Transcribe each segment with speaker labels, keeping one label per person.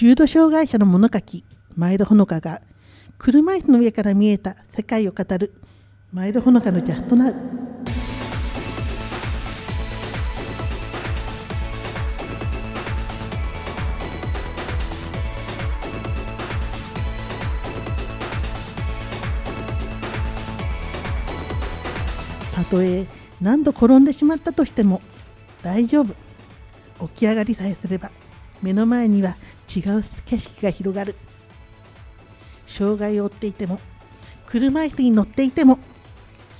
Speaker 1: 重度障害者の物書き前田ほのかが車椅子の上から見えた世界を語る前田ほのかのジャストナウたとえ何度転んでしまったとしても大丈夫。起き上がりさえすれば目の前には違う景色が広がる。障害を負っていても車椅子に乗っていても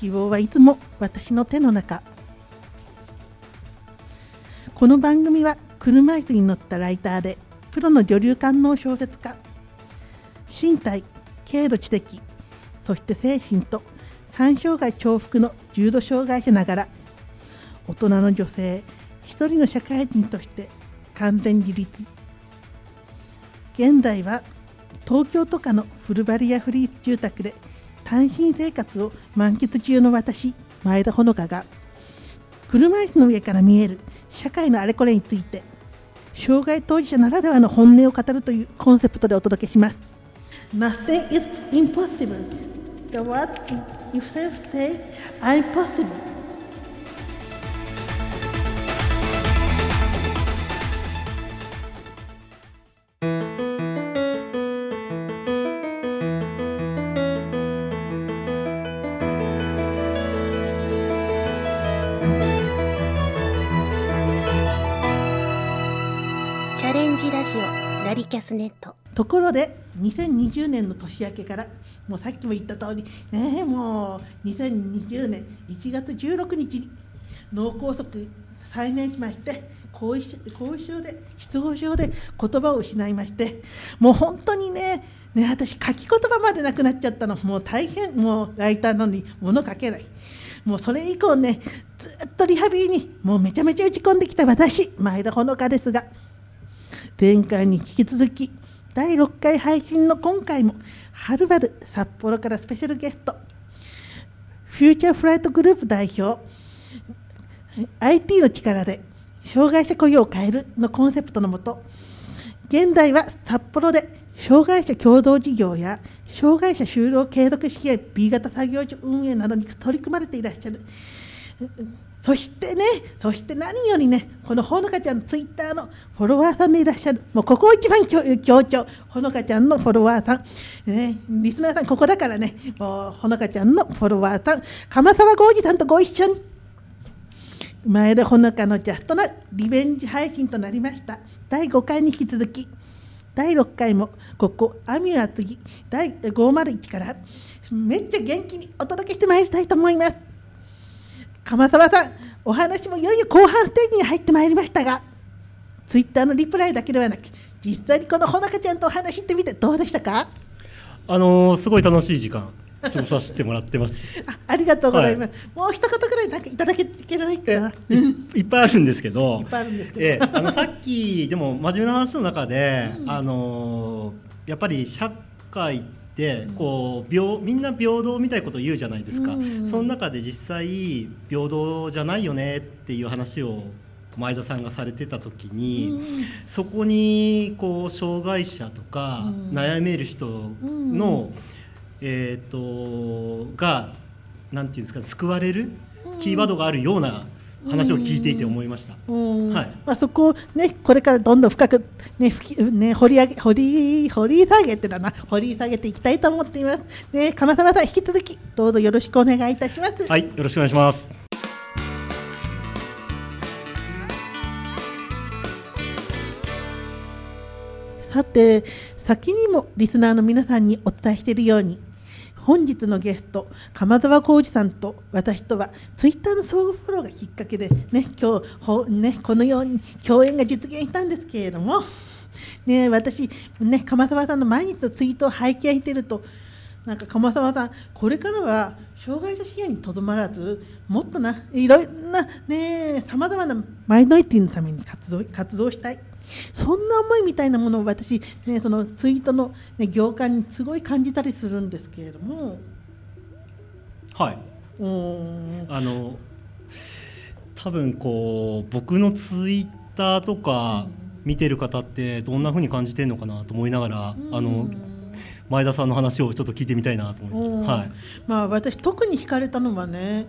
Speaker 1: 希望はいつも私の手の中。この番組は車椅子に乗ったライターでプロの女流官能小説家身体軽度知的そして精神と三障害重複の重度障害者ながら大人の女性一人の社会人として完全自立。現在は東京とかのフルバリアフリー住宅で単身生活を満喫中の私前田ほのかが車椅子の上から見える社会のあれこれについて障害当事者ならではの本音を語るというコンセプトでお届けします。Nothing is impossible. The word itself say I'm possible
Speaker 2: スネット。
Speaker 1: ところで2020年の年明けからもうさっきも言った通りねえもう2020年1月16日に脳梗塞再燃しまして後遺症後遺症で失語症で言葉を失いましてもう本当にねね私書き言葉までなくなっちゃったの。もう大変もうライターなのに物書けない。もうそれ以降ねずっとリハビリにもうめちゃめちゃ打ち込んできた私前田ほのかですが前回に引き続き第6回配信の今回もはるばる札幌からスペシャルゲストフューチャーフライトグループ代表 IT の力で障害者雇用を変えるのコンセプトのもと現在は札幌で障害者共同事業や障害者就労継続支援 B 型作業所運営などに取り組まれていらっしゃるそしてね、そして何よりね、このほのかちゃんツイッターのフォロワーさんでいらっしゃる、もうここを一番強強調、ほのかちゃんのフォロワーさん、ね、リスナーさん、ここだからね、もうほのかちゃんのフォロワーさん、鎌沢浩二さんとご一緒に、前田ほのかのジャストなリベンジ配信となりました。第5回に引き続き、第6回もここ、アミュア次、第501から、めっちゃ元気にお届けしてまいりたいと思います。鎌沢さん、お話もいよいよ後半ステージに入ってまいりましたが、ツイッターのリプライだけではなく、実際にこのほのかちゃんとお話してみてどうでしたか？
Speaker 3: あのーすごい楽しい時間過ごさせてもらってます。
Speaker 1: あありがとうございます。もう一言ぐらいなんかいただけいけないかな？
Speaker 3: いいっぱいあるんですけど
Speaker 1: いっぱいあるんですけど
Speaker 3: ええあのさっきでも真面目な話の中で、あのーやっぱり社会ってこう平みんな平等みたいなことを言うじゃないですか、
Speaker 1: うん。
Speaker 3: その中で実際平等じゃないよねっていう話を前田さんがされてた時に、そこにこう障害者とか
Speaker 1: うん。
Speaker 3: 悩める人の、えー、とがなんていうんですか救われるキーワードがあるような話を聞いていて思いました。
Speaker 1: うん
Speaker 3: はい
Speaker 1: まあ、そこをねこれからどんどん深くねふきね掘り上げ掘り掘り下げてだな掘り下げていきたいと思っています。ね鎌沢さん引き続きどうぞよろしくお願いいたします。
Speaker 3: はい、よろしくお願いします。
Speaker 1: さて先にもリスナーの皆さんにお伝えしているように本日のゲスト鎌沢浩二さんと私とはツイッターの相互フォローがきっかけでね今日ねこのように共演が実現したんですけれどもね私ね鎌沢さんの毎日のツイートを拝見しているとなんか鎌沢さんこれからは障害者支援にとどまらずもっとないろんなねさまざまなマイノリティのために活動活動したい。そんな思いみたいなものを私、ね、そのツイートの、ね、行間にすごい感じたりするんですけれども。
Speaker 3: はい、あの多分こう僕のツイッターとか見てる方ってどんな風に感じてるのかなと思いながら、あの前田さんの話をちょっと聞いてみたいなと思って、はい、
Speaker 1: まあ、私特に惹かれたのはね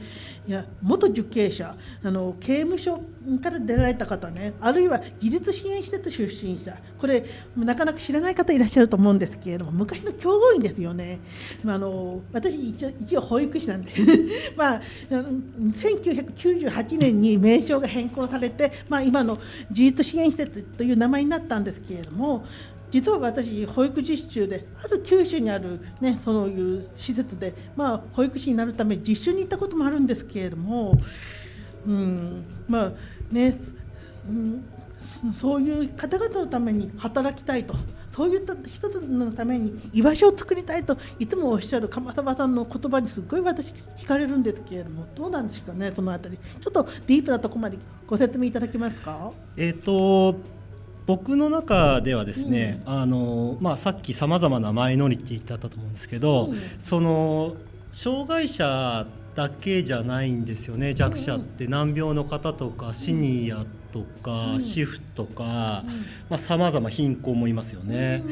Speaker 1: いや元受刑者あの刑務所から出られた方ねあるいは技術支援施設出身者これなかなか知らない方いらっしゃると思うんですけれども昔の教護員ですよね、まあ、あの私一応一応保育士なんで。まあ1998年に名称が変更されて、まあ、今の自立支援施設という名前になったんですけれども実は私保育実習である九州にある、ね、そういう施設で、まあ、保育士になるため実習に行ったこともあるんですけれども、うんまあねうん、そういう方々のために働きたいとそういった人のために居場所を作りたいといつもおっしゃる鎌沢さんの言葉にすごい私聞かれるんですけれどもどうなんですかねそのあたりちょっとディープなところまでご説明いただけますか？
Speaker 3: えーと僕の中ではですね、うん、あのまあ、さっきさまざまなマイノリティってあったと思うんですけど、うん、その障害者だけじゃないんですよね弱者って難病の方とかシニアとか、主婦とかさまざ、ま貧困もいますよね。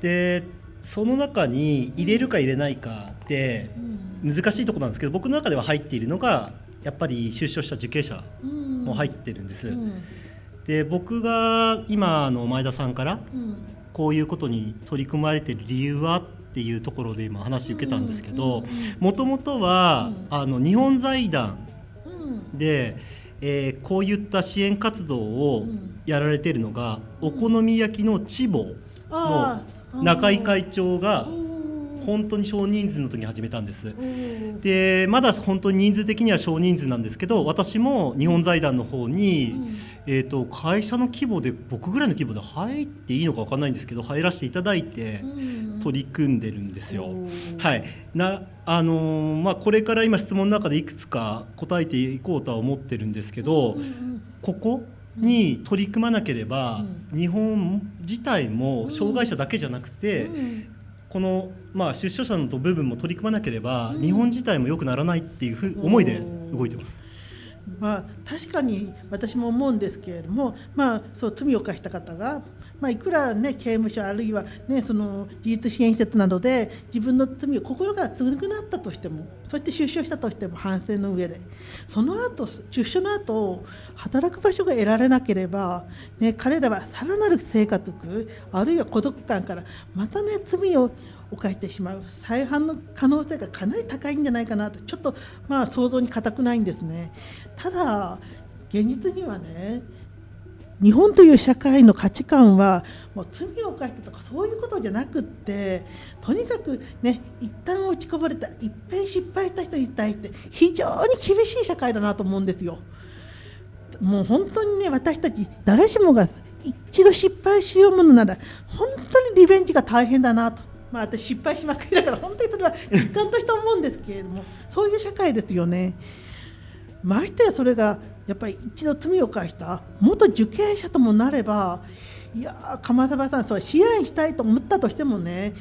Speaker 3: でその中に入れるか入れないかって難しいところなんですけど僕の中では入っているのがやっぱり出所した受刑者も入ってるんです。で僕が今の前田さんからこういうことに取り組まれている理由はっていうところで今話受けたんですけどもともとはあの日本財団で、えー、こういった支援活動をやられているのがお好み焼きの千保の中井会長が本当に少人数の時に始めたんです。でまだ本当に人数的には少人数なんですけど私も日本財団の方に、えーと、会社の規模で僕ぐらいの規模で入っていいのか分かんないんですけど入らせていただいて取り組んでるんですよ。はい。なあのー、まあ、これから今質問の中でいくつか答えていこうとは思ってるんですけど、ここに取り組まなければ、日本自体も障害者だけじゃなくて、この、まあ、出所者の部分も取り組まなければ、日本自体も良くならないっていうふう思いで動いてます。
Speaker 1: まあ、確かに私も思うんですけれども、まあ、そう罪を犯した方が、まあ、いくら、ね、刑務所あるいは、ね、その自立支援施設などで自分の罪を心から償ったとしてもそして出所したとしても反省の上でその後出所の後働く場所が得られなければ、ね、彼らはさらなる生活苦あるいは孤独感からまたね罪を犯してしまう再犯の可能性がかなり高いんじゃないかなとちょっとまあ想像に難くないんですね。ただ現実にはね日本という社会の価値観はもう罪を犯したとかそういうことじゃなくってとにかくね一旦落ちこぼれたいっぺん失敗した人に対して非常に厳しい社会だなと思うんですよ。もう本当にね私たち誰しもが一度失敗しようものなら本当にリベンジが大変だなと。まあ、私失敗しまくりだから本当にそれは実感として思うんですけれどもそういう社会ですよね。ましてやそれがやっぱり一度罪を犯した元受刑者ともなればいや鎌沢さんそれ支援したいと思ったとしてもね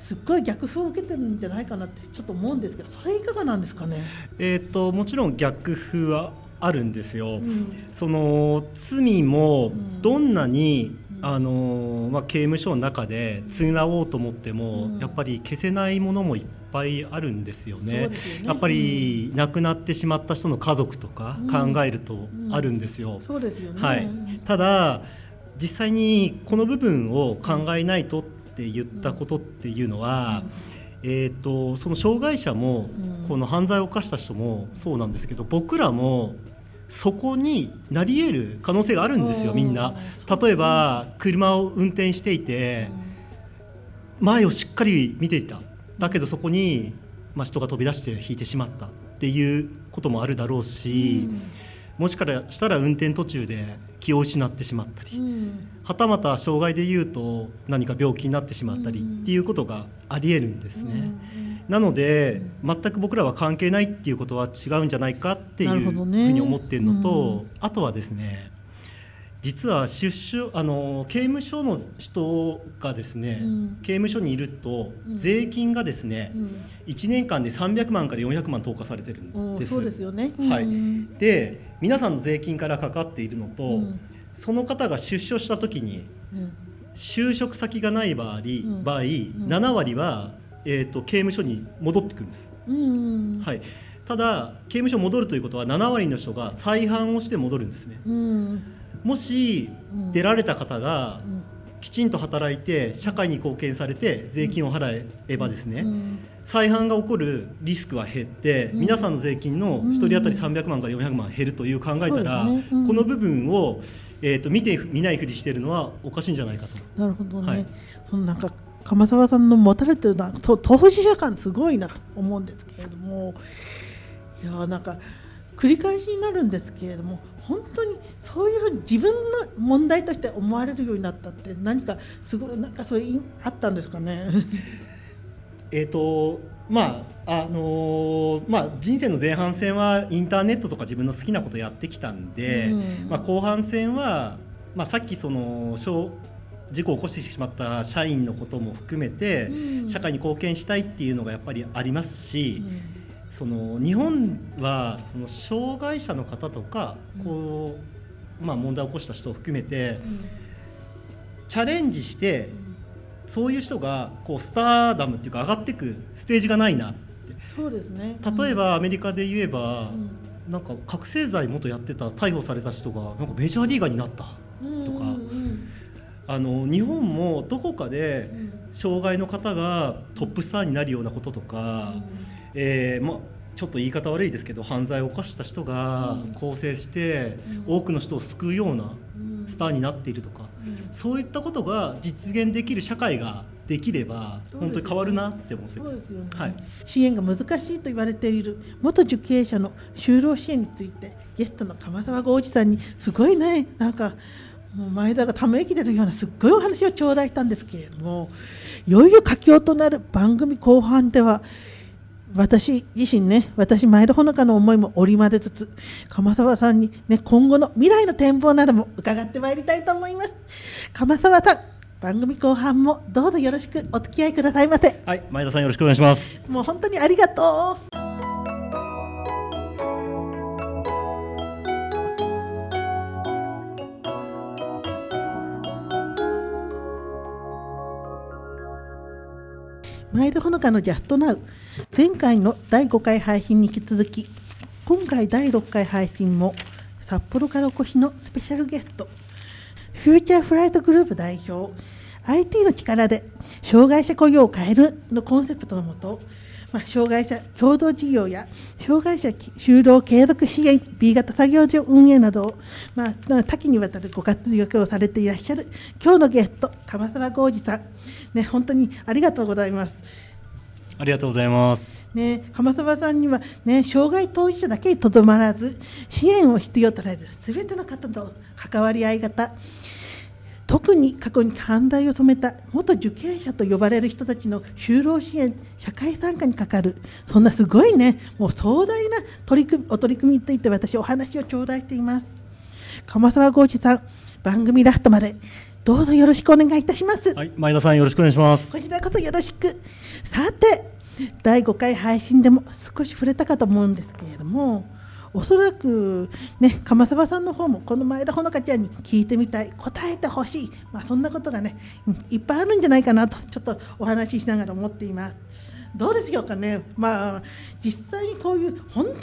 Speaker 1: すっごい逆風を受けてるんじゃないかなってちょっと思うんですけどそれいかがなんですかね？
Speaker 3: えーと、もちろん逆風はあるんですよ。うん、その罪もどんなに、うん、あのまあ、刑務所の中で償おうと思っても、うん、やっぱり消せないものもいっぱいあるんですよね。よねやっぱり亡くなってしまった人の家族とか考えるとあるんですよ。
Speaker 1: そうですよね。
Speaker 3: はい。ただ実際にこの部分を考えないとって言ったことっていうのは。えーと、その障害者もこの犯罪を犯した人もそうなんですけど僕らもそこになり得る可能性があるんですよみんな。例えば車を運転していて前をしっかり見ていただけどそこに、まあ、人が飛び出して引いてしまったっていうこともあるだろうし、うん、もしかしたら運転途中で気を失ってしまったり、うん、はたまた障害でいうと何か病気になってしまったりっていうことがありえるんですね。うんなので全く僕らは関係ないっていうことは違うんじゃないかっていうふうに思っているのと、ね、あとはですね実は出所あの刑務所の人がですね、うん、刑務所にいると税金がですね、うん、1年間で300万から400万投下されてるんです。
Speaker 1: そうですよね、
Speaker 3: はい、で皆さんの税金からかかっているのと、うん、その方が出所した時に
Speaker 1: うん。
Speaker 3: 就職先がない場合,、
Speaker 1: ん。
Speaker 3: 場合7割は、えー、と刑務所に戻ってくるんです。
Speaker 1: うん
Speaker 3: はい、ただ刑務所戻るということは7割の人が再犯をして戻るんですね。
Speaker 1: うん
Speaker 3: もし
Speaker 1: うん
Speaker 3: 出られた方が
Speaker 1: うん。
Speaker 3: きちんと働いて社会に貢献されて税金を払えばですね、
Speaker 1: うん。
Speaker 3: 再犯が起こるリスクは減って、
Speaker 1: うん。
Speaker 3: 皆さんの税金の1人当たり300万から400万減るという考えたら、この部分を、えー、と見て見ないふりしてるのはおかしいんじゃないかと。
Speaker 1: なるほどね、
Speaker 3: はい。
Speaker 1: そのなんか鎌沢さんの持たれてるのは投資者感すごいなと思うんですけれどもいやーなんか繰り返しになるんですけれども本当にそういうふうに自分の問題として思われるようになったって何かすごいなんかそういうあったんですかね？
Speaker 3: えーとまああのーまあ、人生の前半戦はインターネットとか自分の好きなことやってきたんで、
Speaker 1: うん。
Speaker 3: まあ、後半戦は、まあ、さっきその小事故を起こしてしまった社員のことも含めて、
Speaker 1: うん。
Speaker 3: 社会に貢献したいっていうのがやっぱりありますし、その日本はその障害者の方とかこう、まあ、問題を起こした人を含めてチャレンジしてそういう人がこうスターダムっていうか上がっていくステージがないなって。
Speaker 1: そうですね。
Speaker 3: 例えばアメリカで言えば、
Speaker 1: うん。
Speaker 3: なんか覚醒剤元やってた逮捕された人がなんかメジャーリーガーになった
Speaker 1: うん
Speaker 3: とか
Speaker 1: うん。
Speaker 3: あの日本もどこかで
Speaker 1: うん。
Speaker 3: 障害の方がトップスターになるようなこととか、えーまあちょっと言い方悪いですけど犯罪を犯した人が
Speaker 1: うん。
Speaker 3: 更生して
Speaker 1: うん。
Speaker 3: 多くの人を救うような
Speaker 1: うん
Speaker 3: スターになっているとか
Speaker 1: うん。
Speaker 3: そういったことが実現できる社会ができれば本当に変わるなって思って。
Speaker 1: そうですよね、
Speaker 3: はい。
Speaker 1: 支援が難しいと言われている元受刑者の就労支援についてゲストの鎌沢豪二さんにすごいねなんかもう前田がため息出るようなすっごいお話を頂戴したんですけれどもいよいよ佳境となる番組後半では私自身ね私前田ほのかの思いも織り交ぜつつ鎌沢さんに、ね、今後の未来の展望なども伺ってまいりたいと思います。鎌沢さん番組後半もどうぞよろしくお付き合いくださいませ。
Speaker 3: はい前田さんよろしくお願いします。
Speaker 1: もう本当にありがとう。前田ほのかのジャストナウ前回の第5回配信に引き続き今回第6回配信も札幌からお越しのスペシャルゲストフューチャーフライトグループ代表 IT の力で障害者雇用を変えるのコンセプトのもと、まあ、障害者共同事業や障害者就労継続支援 B 型作業所運営などを、まあ、多岐にわたるご活躍をされていらっしゃる今日のゲスト鎌沢浩二さん、ね、本当にありがとうございます。
Speaker 3: ありがとうございます。
Speaker 1: ね、鎌沢さんには、ね、障害当事者だけにとどまらず支援を必要とされるすべての方と関わり合い方特に過去に犯罪を染めた元受刑者と呼ばれる人たちの就労支援社会参加にかかるそんなすごいねもう壮大な取り組みお取り組みについて私お話を頂戴しています。鎌沢浩二さん番組ラストまでどうぞよろしくお願いいたします、
Speaker 3: はい前田さんよろしくお願いします。
Speaker 1: こちらこそよろしく。さて、第5回配信でも少し触れたかと思うんですけれども、おそらくね、鎌沢さんの方もこの前田ほのかちゃんに聞いてみたい、答えてほしい、まあ、そんなことがね、いっぱいあるんじゃないかなと、ちょっとお話ししながら思っています。どうでしょうかね、まあ、実際にこういう、本当に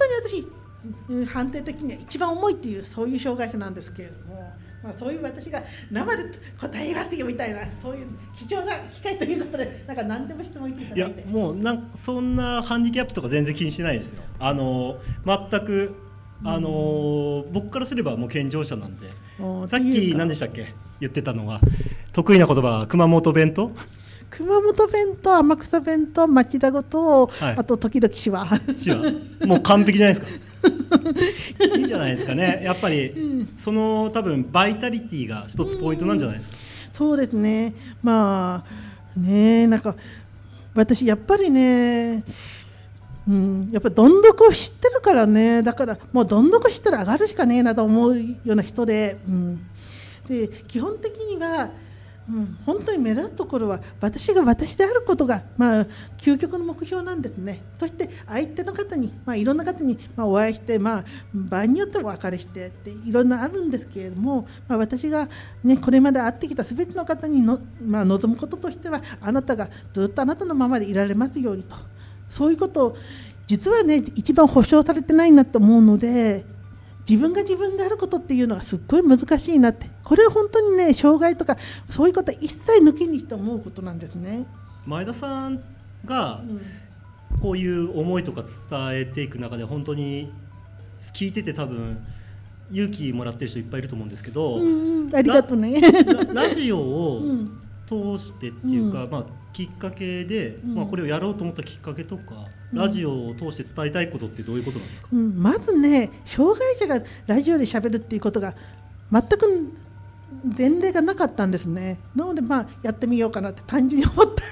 Speaker 1: 私、判定的には一番重いっていう、そういう障害者なんですけれども。まあ、そういう私が生で答えますよみたいなそういう貴重な機会ということでなんか何でも質問言っていた
Speaker 3: いや
Speaker 1: だいて
Speaker 3: もうなんそんなハンディキャップとか全然気にしてないですよ。あの全くあの、僕からすればもう健常者なんで。
Speaker 1: もう
Speaker 3: さっき何でしたっけ？言ってたのが得意な言葉は熊本弁当？
Speaker 1: 熊本弁と天草弁と町田語と、
Speaker 3: はい。
Speaker 1: あと時々手話
Speaker 3: 手話もう完璧じゃないですか いいじゃないですかね。やっぱり、その多分バイタリティが一つポイントなんじゃないですか、
Speaker 1: そうですね。まあねなんか私やっぱりねうん、やっぱりどんどこを知ってるからね。だからもうどんどこ知ったら上がるしかねえなと思うような人で,、うん、で基本的にはうん、本当に目立つところは私が私であることが、まあ、究極の目標なんですね。そして相手の方に、まあ、いろんな方に、まあ、お会いして、まあ、場合によってはお別れしてっていろんなあるんですけれども、まあ、私が、ね、これまで会ってきた全ての方にの、まあ、望むこととしてはあなたがずっとあなたのままでいられますようにと。そういうことを実はね一番保証されてないなと思うので自分が自分であることっていうのがすっごい難しいなって。これは本当にね障害とかそういうことは一切抜きにして思うことなんですね。
Speaker 3: 前田さんがこういう思いとか伝えていく中で本当に聞いてて多分勇気もらってる人いっぱいいると思うんですけど、
Speaker 1: うんありがとうね
Speaker 3: ラジオを 通してっていうか、うん、まあ、きっかけで、うん、まあ、これをやろうと思ったきっかけとか、ラジオを通して伝えたいことってどういうことなんですか、
Speaker 1: うん、まずね障害者がラジオでしゃべるっていうことが全く前例がなかったんですね。なのでまあやってみようかなって単純に思った。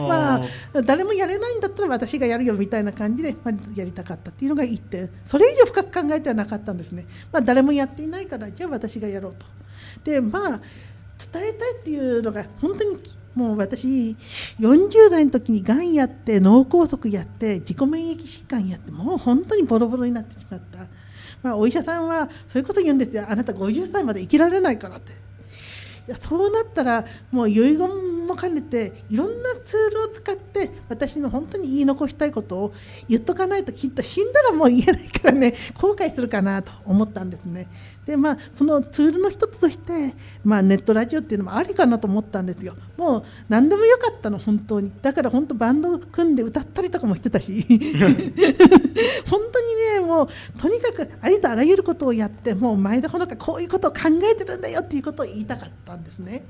Speaker 1: まあ誰もやれないんだったら私がやるよみたいな感じで、まあ、やりたかったっていうのが一点。それ以上深く考えてはなかったんですね、まあ、誰もやっていないからじゃあ私がやろうと。でまあ伝えたいっていうのが本当にもう私40代の時にがんやって脳梗塞やって自己免疫疾患やってもう本当にボロボロになってしまった、まあ、お医者さんはそれこそ言うんですよ。あなた50歳まで生きられないからって。いやそうなったらもう遺言も兼ねていろんなツールを使って私の本当に言い残したいことを言っとかないときっと死んだらもう言えないからね 後悔するかなと思ったんですね。でまあそのツールの一つとして、まあ、ネットラジオっていうのもありかなと思ったんですよもう何でもよかったの本当にだから本当バンド組んで歌ったりとかもしてたし 本当にねもうとにかくありとあらゆることをやってもう前田ほのかこういうことを考えてるんだよっていうことを言いたかったんですね。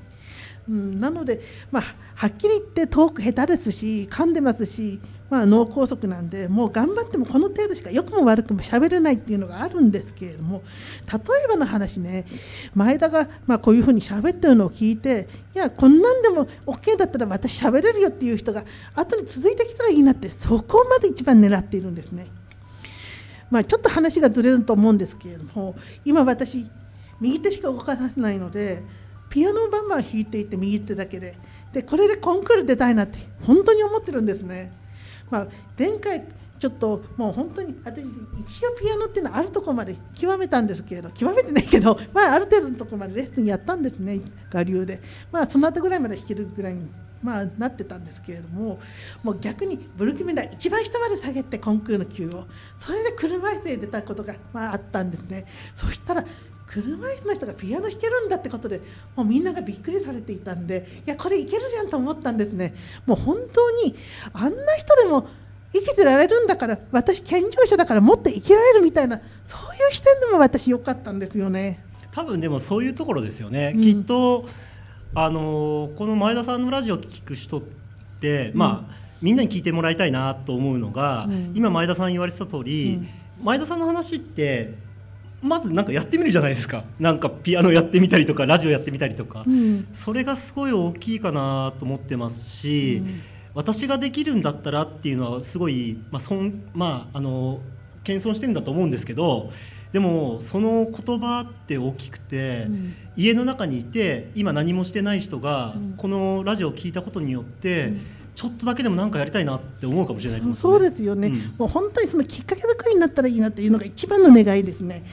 Speaker 1: うん、なので、まあ、はっきり言ってトーク下手ですし噛んでますしまあ、脳梗塞なんでもう頑張ってもこの程度しか良くも悪くも喋れないっていうのがあるんですけれども例えばの話ね前田がまこういうふうに喋ってるのを聞いていやこんなんでも OK だったら私喋れるよっていう人が後に続いてきたらいいなってそこまで一番狙っているんですね。まあ、ちょっと話がずれると思うんですけれども今私右手しか動かさせないのでピアノをバンバン弾いていて右手だけで。でこれでコンクール出たいなって本当に思ってるんですね。まあ、前回ちょっともう本当に私一応ピアノっていうのはあるとこまで極めたんですけど極めてないけど、まあ、ある程度のとこまでレッスンやったんですね我流で、まあ、その後ぐらいまで弾けるぐらいに、まあ、なってたんですけれどももう逆にブルキミラ一番下まで下げてコンクールの級をそれで車椅子で出たことが、まあ、あったんですね。そしたら車椅子の人がピアノ弾けるんだってことでもうみんながびっくりされていたんでいやこれいけるじゃんと思ったんですね。もう本当にあんな人でも生きてられるんだから私健常者だからもっと生きられるみたいなそういう視点でも私良かったんですよね。
Speaker 3: 多分でもそういうところですよね、うん、きっとあのこの前田さんのラジオを聞く人って、うん、まあみんなに聞いてもらいたいなと思うのが、うん、今前田さん言われてた通り、前田さんの話ってまずなんかやってみるじゃないですか。なんかピアノやってみたりとかラジオやってみたりとか、それがすごい大きいかなと思ってますし、私ができるんだったらっていうのはすごい、まあそんまあ、あの謙遜してるんだと思うんですけどでもその言葉って大きくて、うん、家の中にいて今何もしてない人が、このラジオを聞いたことによって、うん、ちょっとだけでも何かやりたいなって思うかもしれない、ね、
Speaker 1: そうですよね、うん、もう本当にそのきっかけ作りになったらいいなっていうのが一番の願いですね。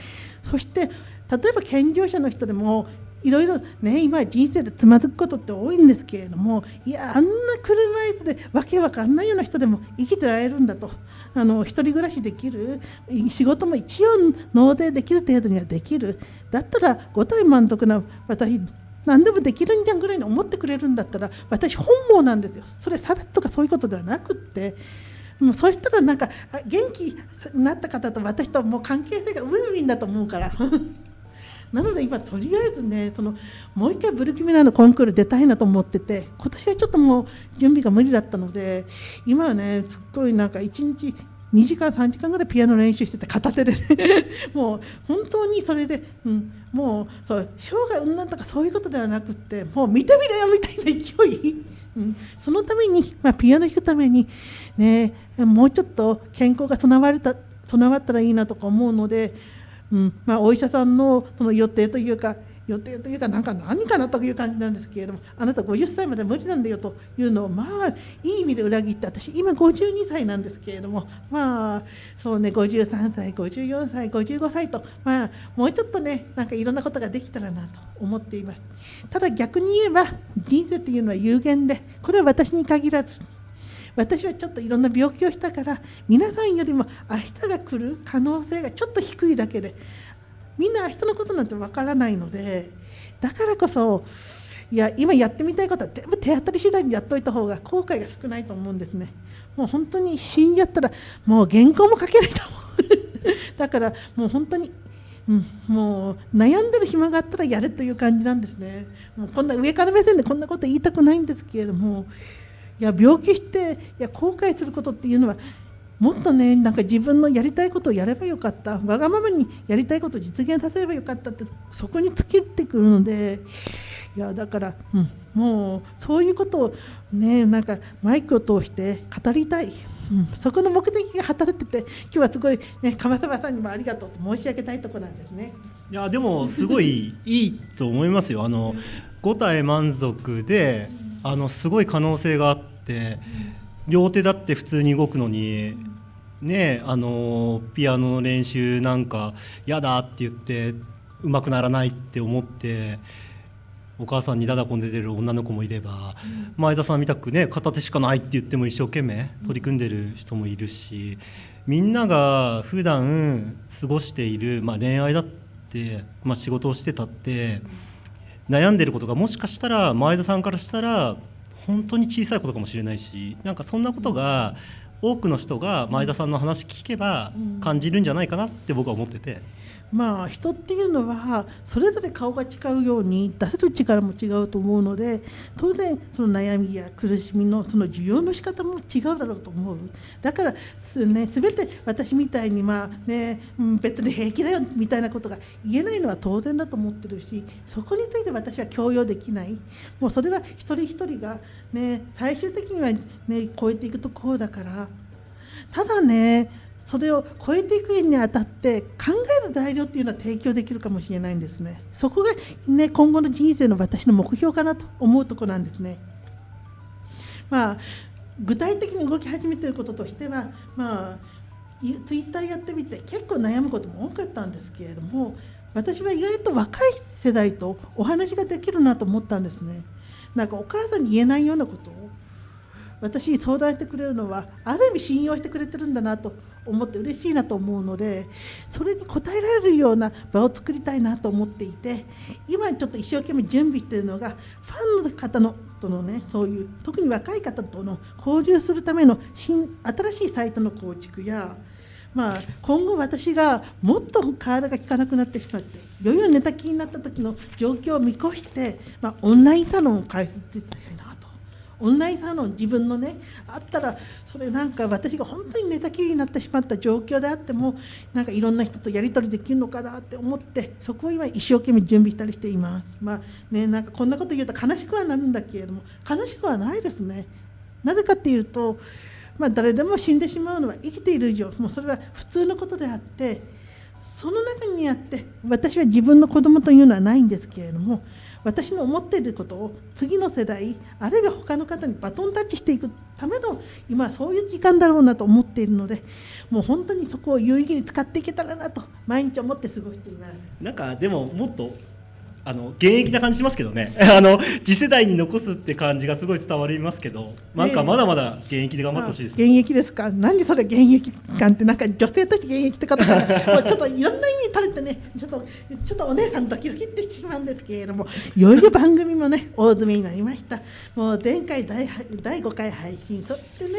Speaker 1: そして例えば健常者の人でもいろいろね今人生でつまずくことって多いんですけれどもいやあんな車椅子でわけわかんないような人でも生きてられるんだと。あの一人暮らしできる仕事も一応納税できる程度にはできる。だったら五体満足な私何でもできるんじゃんぐらいに思ってくれるんだったら私本望なんですよ。それ差別とかそういうことではなくって。もうそうしたらなんか元気になった方と私ともう関係性がウィンウィンだと思うから。なので今とりあえずねそのもう一回ブルキミナのコンクール出たいなと思ってて今年はちょっともう準備が無理だったので今はねすっごいなんか1日2時間3時間ぐらいピアノ練習してて片手で もう本当にそれで、うん、もうそう生涯うんなんとかそういうことではなくってもう見てみろよみたいな勢い、そのために、まあ、ピアノ弾くためにねもうちょっと健康が備われた備わったらいいなとか思うのでうん。まあ、お医者さんのその予定というか予定というかなんか何かなという感じなんですけれどもあなた50歳まで無理なんだよというのをまあいい意味で裏切って私今52歳なんですけれどもまあそうね53歳54歳55歳とまあもうちょっとねなんかいろんなことができたらなと思っていますた。だ逆に言えば人生っていうのは有限でこれは私に限らず私はちょっといろんな病気をしたから皆さんよりも明日が来る可能性がちょっと低いだけでみんな明日のことなんてわからないのでだからこそいや今やってみたいことは全部手当たり次第にやっといた方が後悔が少ないと思うんですねもう本当に死んじゃったらもう原稿も書けないと思う だからもう本当にうん、もう悩んでる暇があったらやれという感じなんですね。もうこんな上から目線でこんなこと言いたくないんですけれども、いや病気していや後悔することっていうのはもっとねなんか自分のやりたいことをやればよかったわがままにやりたいことを実現させればよかったってそこに尽きてくるのでいやだから、うん、もうそういうことをねなんかマイクを通して語りたい。うん、そこの目的が果たせてて今日はすごいね鎌沢さんにもありがとうと申し上げたいところなんですね。
Speaker 3: いやでもすごい いいと思いますよ。あの五体満足であのすごい可能性があって両手だって普通に動くのにねあのピアノの練習なんか嫌だって言ってうまくならないって思ってお母さんにだだこんで出る女の子もいれば、前田さんみたくね片手しかないって言っても一生懸命取り組んでる人もいるしみんなが普段過ごしている、まあ、恋愛だって、まあ、仕事をしてたって悩んでることがもしかしたら前田さんからしたら本当に小さいことかもしれないしなんかそんなことが多くの人が前田さんの話聞けば感じるんじゃないかなって僕は思ってて。
Speaker 1: まあ人っていうのはそれぞれ顔が違うように出せる力も違うと思うので当然その悩みや苦しみのその需要の仕方も違うだろうと思う。だからす、ね、全て私みたいにまあね、うん、別に平気だよみたいなことが言えないのは当然だと思ってるしそこについて私は強要できない。もうそれは一人一人が、ね、最終的には、ね、超えていくところだから。ただねそれを超えていくにあたって考える材料っていうのは提供できるかもしれないんですねそこが、ね、今後の人生の私の目標かなと思うとこなんですね。まあ具体的に動き始めていることとしては、まあ、ツイッターやってみて結構悩むことも多かったんですけれども私は意外と若い世代とお話ができるなと思ったんですね。なんかお母さんに言えないようなことを私に相談してくれるのはある意味信用してくれてるんだなと思って嬉しいなと思うのでそれに応えられるような場を作りたいなと思っていて今ちょっと一生懸命準備しているのがファンの方のとのねそういう特に若い方との交流するための新新しいサイトの構築やまあ、今後私がもっと体が効かなくなってしまっていよい寝たきになった時の状況を見越して、まあ、オンラインサロンを開設してたいなオンラインサロン自分のねあったらそれなんか私が本当に寝たきりになってしまった状況であってもなんかいろんな人とやり取りできるのかなって思ってそこを今一生懸命準備したりしています。まあねなんかこんなこと言うと悲しくはなるんだけれども悲しくはないですね。なぜかっていうとまあ、誰でも死んでしまうのは生きている以上もうそれは普通のことであってその中にあって私は自分の子供というのはないんですけれども私の思っていることを次の世代あるいは他の方にバトンタッチしていくための今そういう時間だろうなと思っているのでもう本当にそこを有意義に使っていけたらなと毎日思って過ごしています。
Speaker 3: なんかでももっとあの現役な感じしますけどね。あの次世代に残すって感じがすごい伝わりますけどなんかまだまだ現役で頑張ってほしいです、
Speaker 1: 現役ですか？何それ現役感ってなんか女性として現役ってことから もうちょっといろんな意味に垂れてねちょっとちょっとお姉さんドキドキってしまうんですけれども。いよいよ番組もね大詰めになりました。もう前回第第5回配信そしてね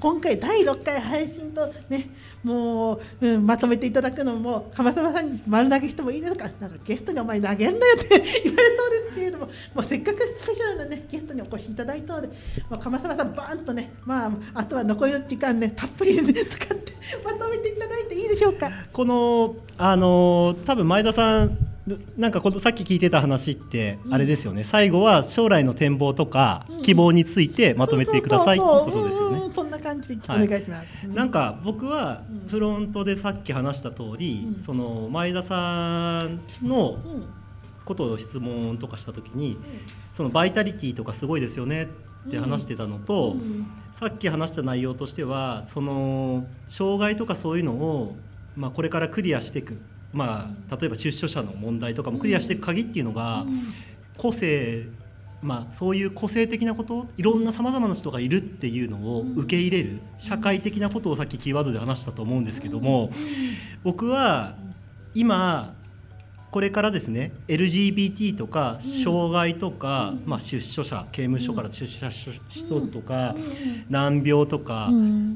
Speaker 1: 今回第6回配信とねもう、うん、まとめていただくのも鎌沢さんに丸投げしてもいいですか？なんかゲストにお前投げんなよって 言われそうですけれども、もうせっかくスペシャルな、ね、ゲストにお越しいただいたので、まあ、鎌沢さん、バーンとね、まあ、あとは残りの時間ね、たっぷり、ね、使ってまとめていただいていいでしょうか？
Speaker 3: このあの多分前田さんなんかこのさっき聞いてた話ってあれですよね、うん、最後は将来の展望とか希望についてまとめてくださいっていうことですよね。
Speaker 1: そんな感じでお願いします。
Speaker 3: はい、なんか僕はフロントでさっき話した通り、うん、その前田さんのことを質問とかした時にそのバイタリティとかすごいですよねって話してたのと、さっき話した内容としてはその障害とかそういうのを、まあ、これからクリアしていく、まあ、例えば出所者の問題とかもクリアしていく鍵っていうのが、個性まあ、そういう個性的なこといろんなさまざまな人がいるっていうのを受け入れる社会的なことをさっきキーワードで話したと思うんですけども僕は今これからですね LGBT とか障害とか、まあ、出所者刑務所から出所者とか、難病とか、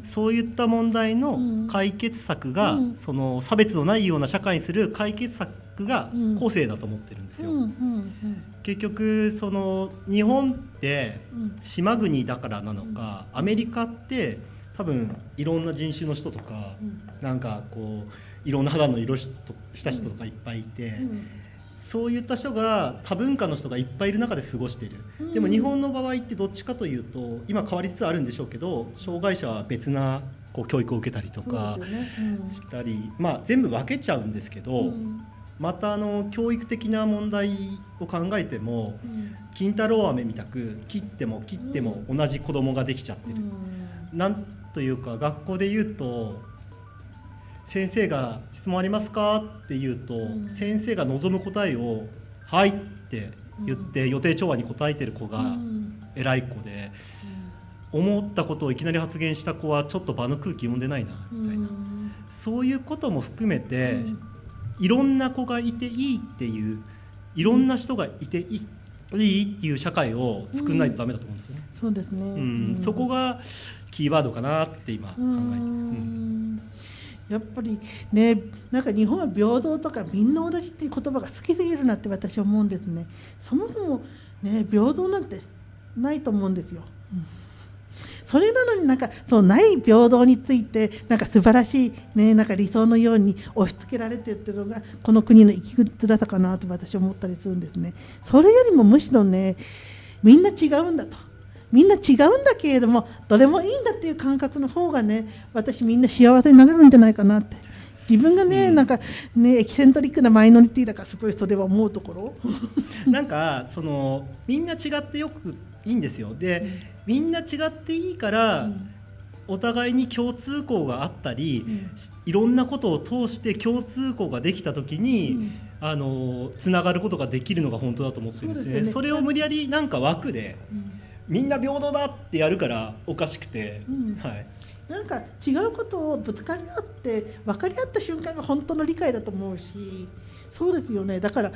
Speaker 3: そういった問題の解決策が、その差別のないような社会にする解決策が個性だと思ってるんですよ。結局その日本って島国だからなのか、アメリカって多分いろんな人種の人とか、なんかこういろんな肌の色した人とかいっぱいいて、うん、そういった人が多文化の人がいっぱいいる中で過ごしている、うん、でも日本の場合ってどっちかというと今変わりつつあるんでしょうけど障害者は別なこう教育を受けたりとかしたり、まあ、全部分けちゃうんですけど、またあの教育的な問題を考えても、金太郎飴みたく切っても切っても同じ子供ができちゃってる。なんというか学校で言うと先生が「質問ありますか?」って言うと、うん、先生が望む答えを「はい」って言って、予定調和に答えてる子が偉い子で、思ったことをいきなり発言した子はちょっと場の空気読んでないなみたいな、そういうことも含めて、いろんな子がいていいっていういろんな人がいていい。いいっていう社会を作らないとダメだと思うんですよね。
Speaker 1: そうですね。
Speaker 3: うん、そこがキーワードかなって今考えて。うん
Speaker 1: やっぱりねなんか日本は平等とかみんな同じっていう言葉が好きすぎるなって私は思うんですね。そもそもね平等なんてないと思うんですよ、うん、それなのになんかそのない平等についてなんか素晴らしい、ね、なんか理想のように押し付けられてるっていうのがこの国の生きづらさかなと私は思ったりするんですね。それよりもむしろねみんな違うんだと。みんな違うんだけれどもどれもいいんだっていう感覚の方がね私みんな幸せになれるんじゃないかなって。自分がね、うん、なんかねエキセントリックなマイノリティだからすごいそれは思うところ。
Speaker 3: なんかそのみんな違ってよくいいんですよ。で、みんな違っていいから、うんお互いに共通項があったり、うん、いろんなことを通して共通項ができた時に、うん、あのつながることができるのが本当だと思ってるんですね。そ、ね、れを無理やりなんか枠で、うんみんな平等だってやるからおかしくて、うん、はい、
Speaker 1: なんか違うことをぶつかり合って分かり合った瞬間が本当の理解だと思うしそうですよね。だから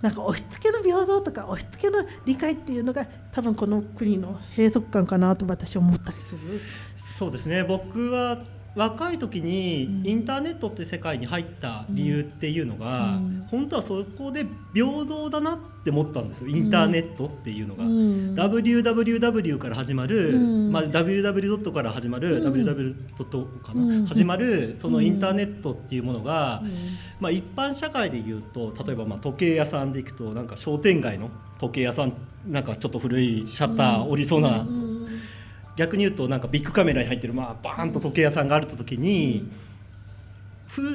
Speaker 1: なんか押し付けの平等とか押し付けの理解っていうのが多分この国の閉塞感かなと私は思ったりする。
Speaker 3: そうですね。僕は若い時にインターネットって世界に入った理由っていうのが、うん、本当はそこで平等だなって思ったんですよインターネットっていうのが。うん、www から始まる、うん、まあ、www. から始まる、www. かな、始まるそのインターネットっていうものが、まあ、一般社会でいうと例えばまあ時計屋さんで行くとなんか商店街の時計屋さんなんかちょっと古いシャッター降りそうな。逆に言うとなんかビッグカメラに入ってるまあバーンと時計屋さんがある時に、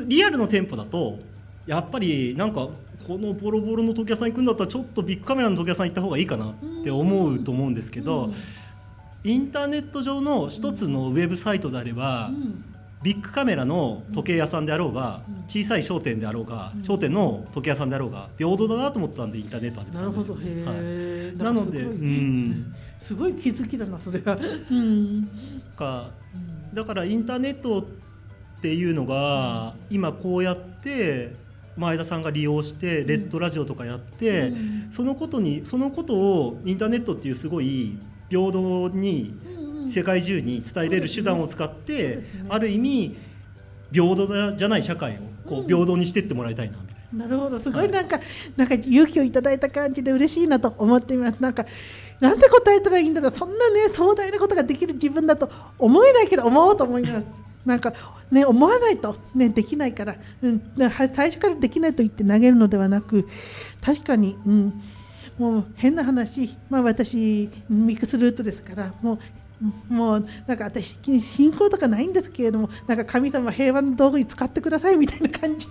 Speaker 3: リアルの店舗だとやっぱりなんかこのボロボロの時計屋さん行くんだったらちょっとビッグカメラの時計屋さん行った方がいいかなって思うと思うんですけど、インターネット上の一つのウェブサイトであれば、ビッグカメラの時計屋さんであろうが、小さい商店であろうが、商店の時計屋さんであろうが平等だなと思ったんでインターネット始めたんです
Speaker 1: はい、なので、うん、すごい気づきだなそれは。うん、
Speaker 3: か。だからインターネットっていうのが、今こうやって前田さんが利用してレッドラジオとかやって、そのことにそのことをインターネットっていうすごい平等に世界中に伝えれる手段を使って、ある意味平等じゃない社会をこう平等にしていってもらいたいなみたい
Speaker 1: な。なるほど。すごいなんか、はい、なんか勇気をいただいた感じで嬉しいなと思っています。なんかなんて答えたらいいんだろうそんなね壮大なことができる自分だと思えないけど思おうと思います。なんかね思わないとねできないから、うん、最初からできないと言って投げるのではなく確かに、うん、もう変な話、まあ、私ミックスルートですからもうもうなんか私信仰とかないんですけれどもなんか神様平和の道具に使ってくださいみたいな感じ。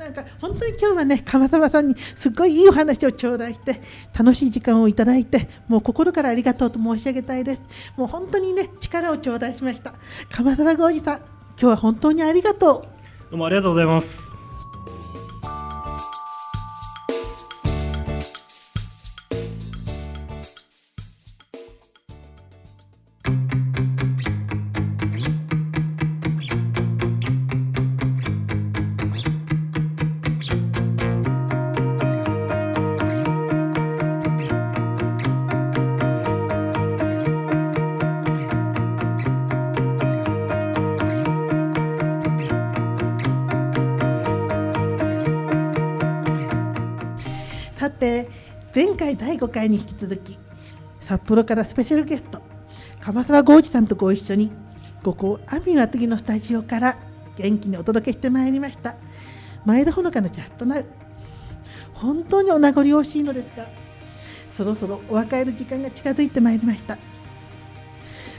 Speaker 1: なんか本当に今日はね鎌沢さんにすごいいいお話を頂戴して楽しい時間をいただいてもう心からありがとうと申し上げたいです。もう本当にね力を頂戴しました。鎌沢浩二さん今日は本当にありがとう。
Speaker 3: どうもありがとうございます。
Speaker 1: 前回第5回に引き続き札幌からスペシャルゲスト鎌沢浩二さんとご一緒にここアミワ次のスタジオから元気にお届けしてまいりました。前田ほのかのチャットナウ本当にお名残惜しいのですがそろそろお別れの時間が近づいてまいりました。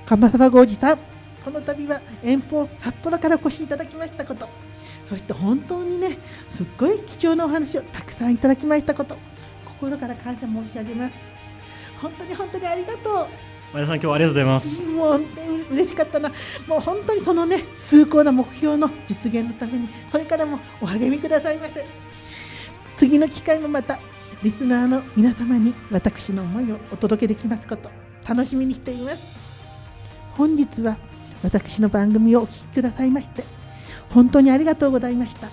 Speaker 1: 鎌沢浩二さんこの度は遠方札幌からお越しいただきましたことそして本当にねすっごい貴重なお話をたくさんいただきましたこと心から感謝申し上げます。本当に本当にありがと
Speaker 3: 前田さん今日はありがとうございます。
Speaker 1: うもう本当に嬉しかったな。もう本当にそのね崇高な目標の実現のためにこれからもお励みくださいませ。次の機会もまたリスナーの皆様に私の思いをお届けできますこと楽しみにしています。本日は私の番組をお聴きくださいまして本当にありがとうございました。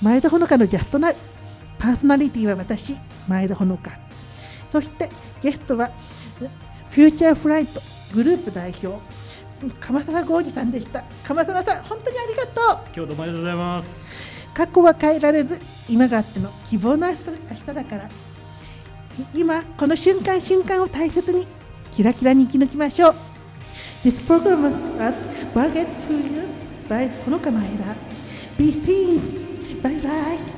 Speaker 1: 前田ほのかのジャストナウパーソナリティは私前田ほのかそしてゲストはフューチャーフライトグループ代表鎌沢浩二さんでした。鎌沢さん本当にありがとう。
Speaker 3: 今日どうもありがとうございます。
Speaker 1: 過去は変えられず今があっての希望の明日だから。今この瞬間瞬間を大切にキラキラに生き抜きましょう。This program was brought to you by ほのかまえら Be seen! Bye bye!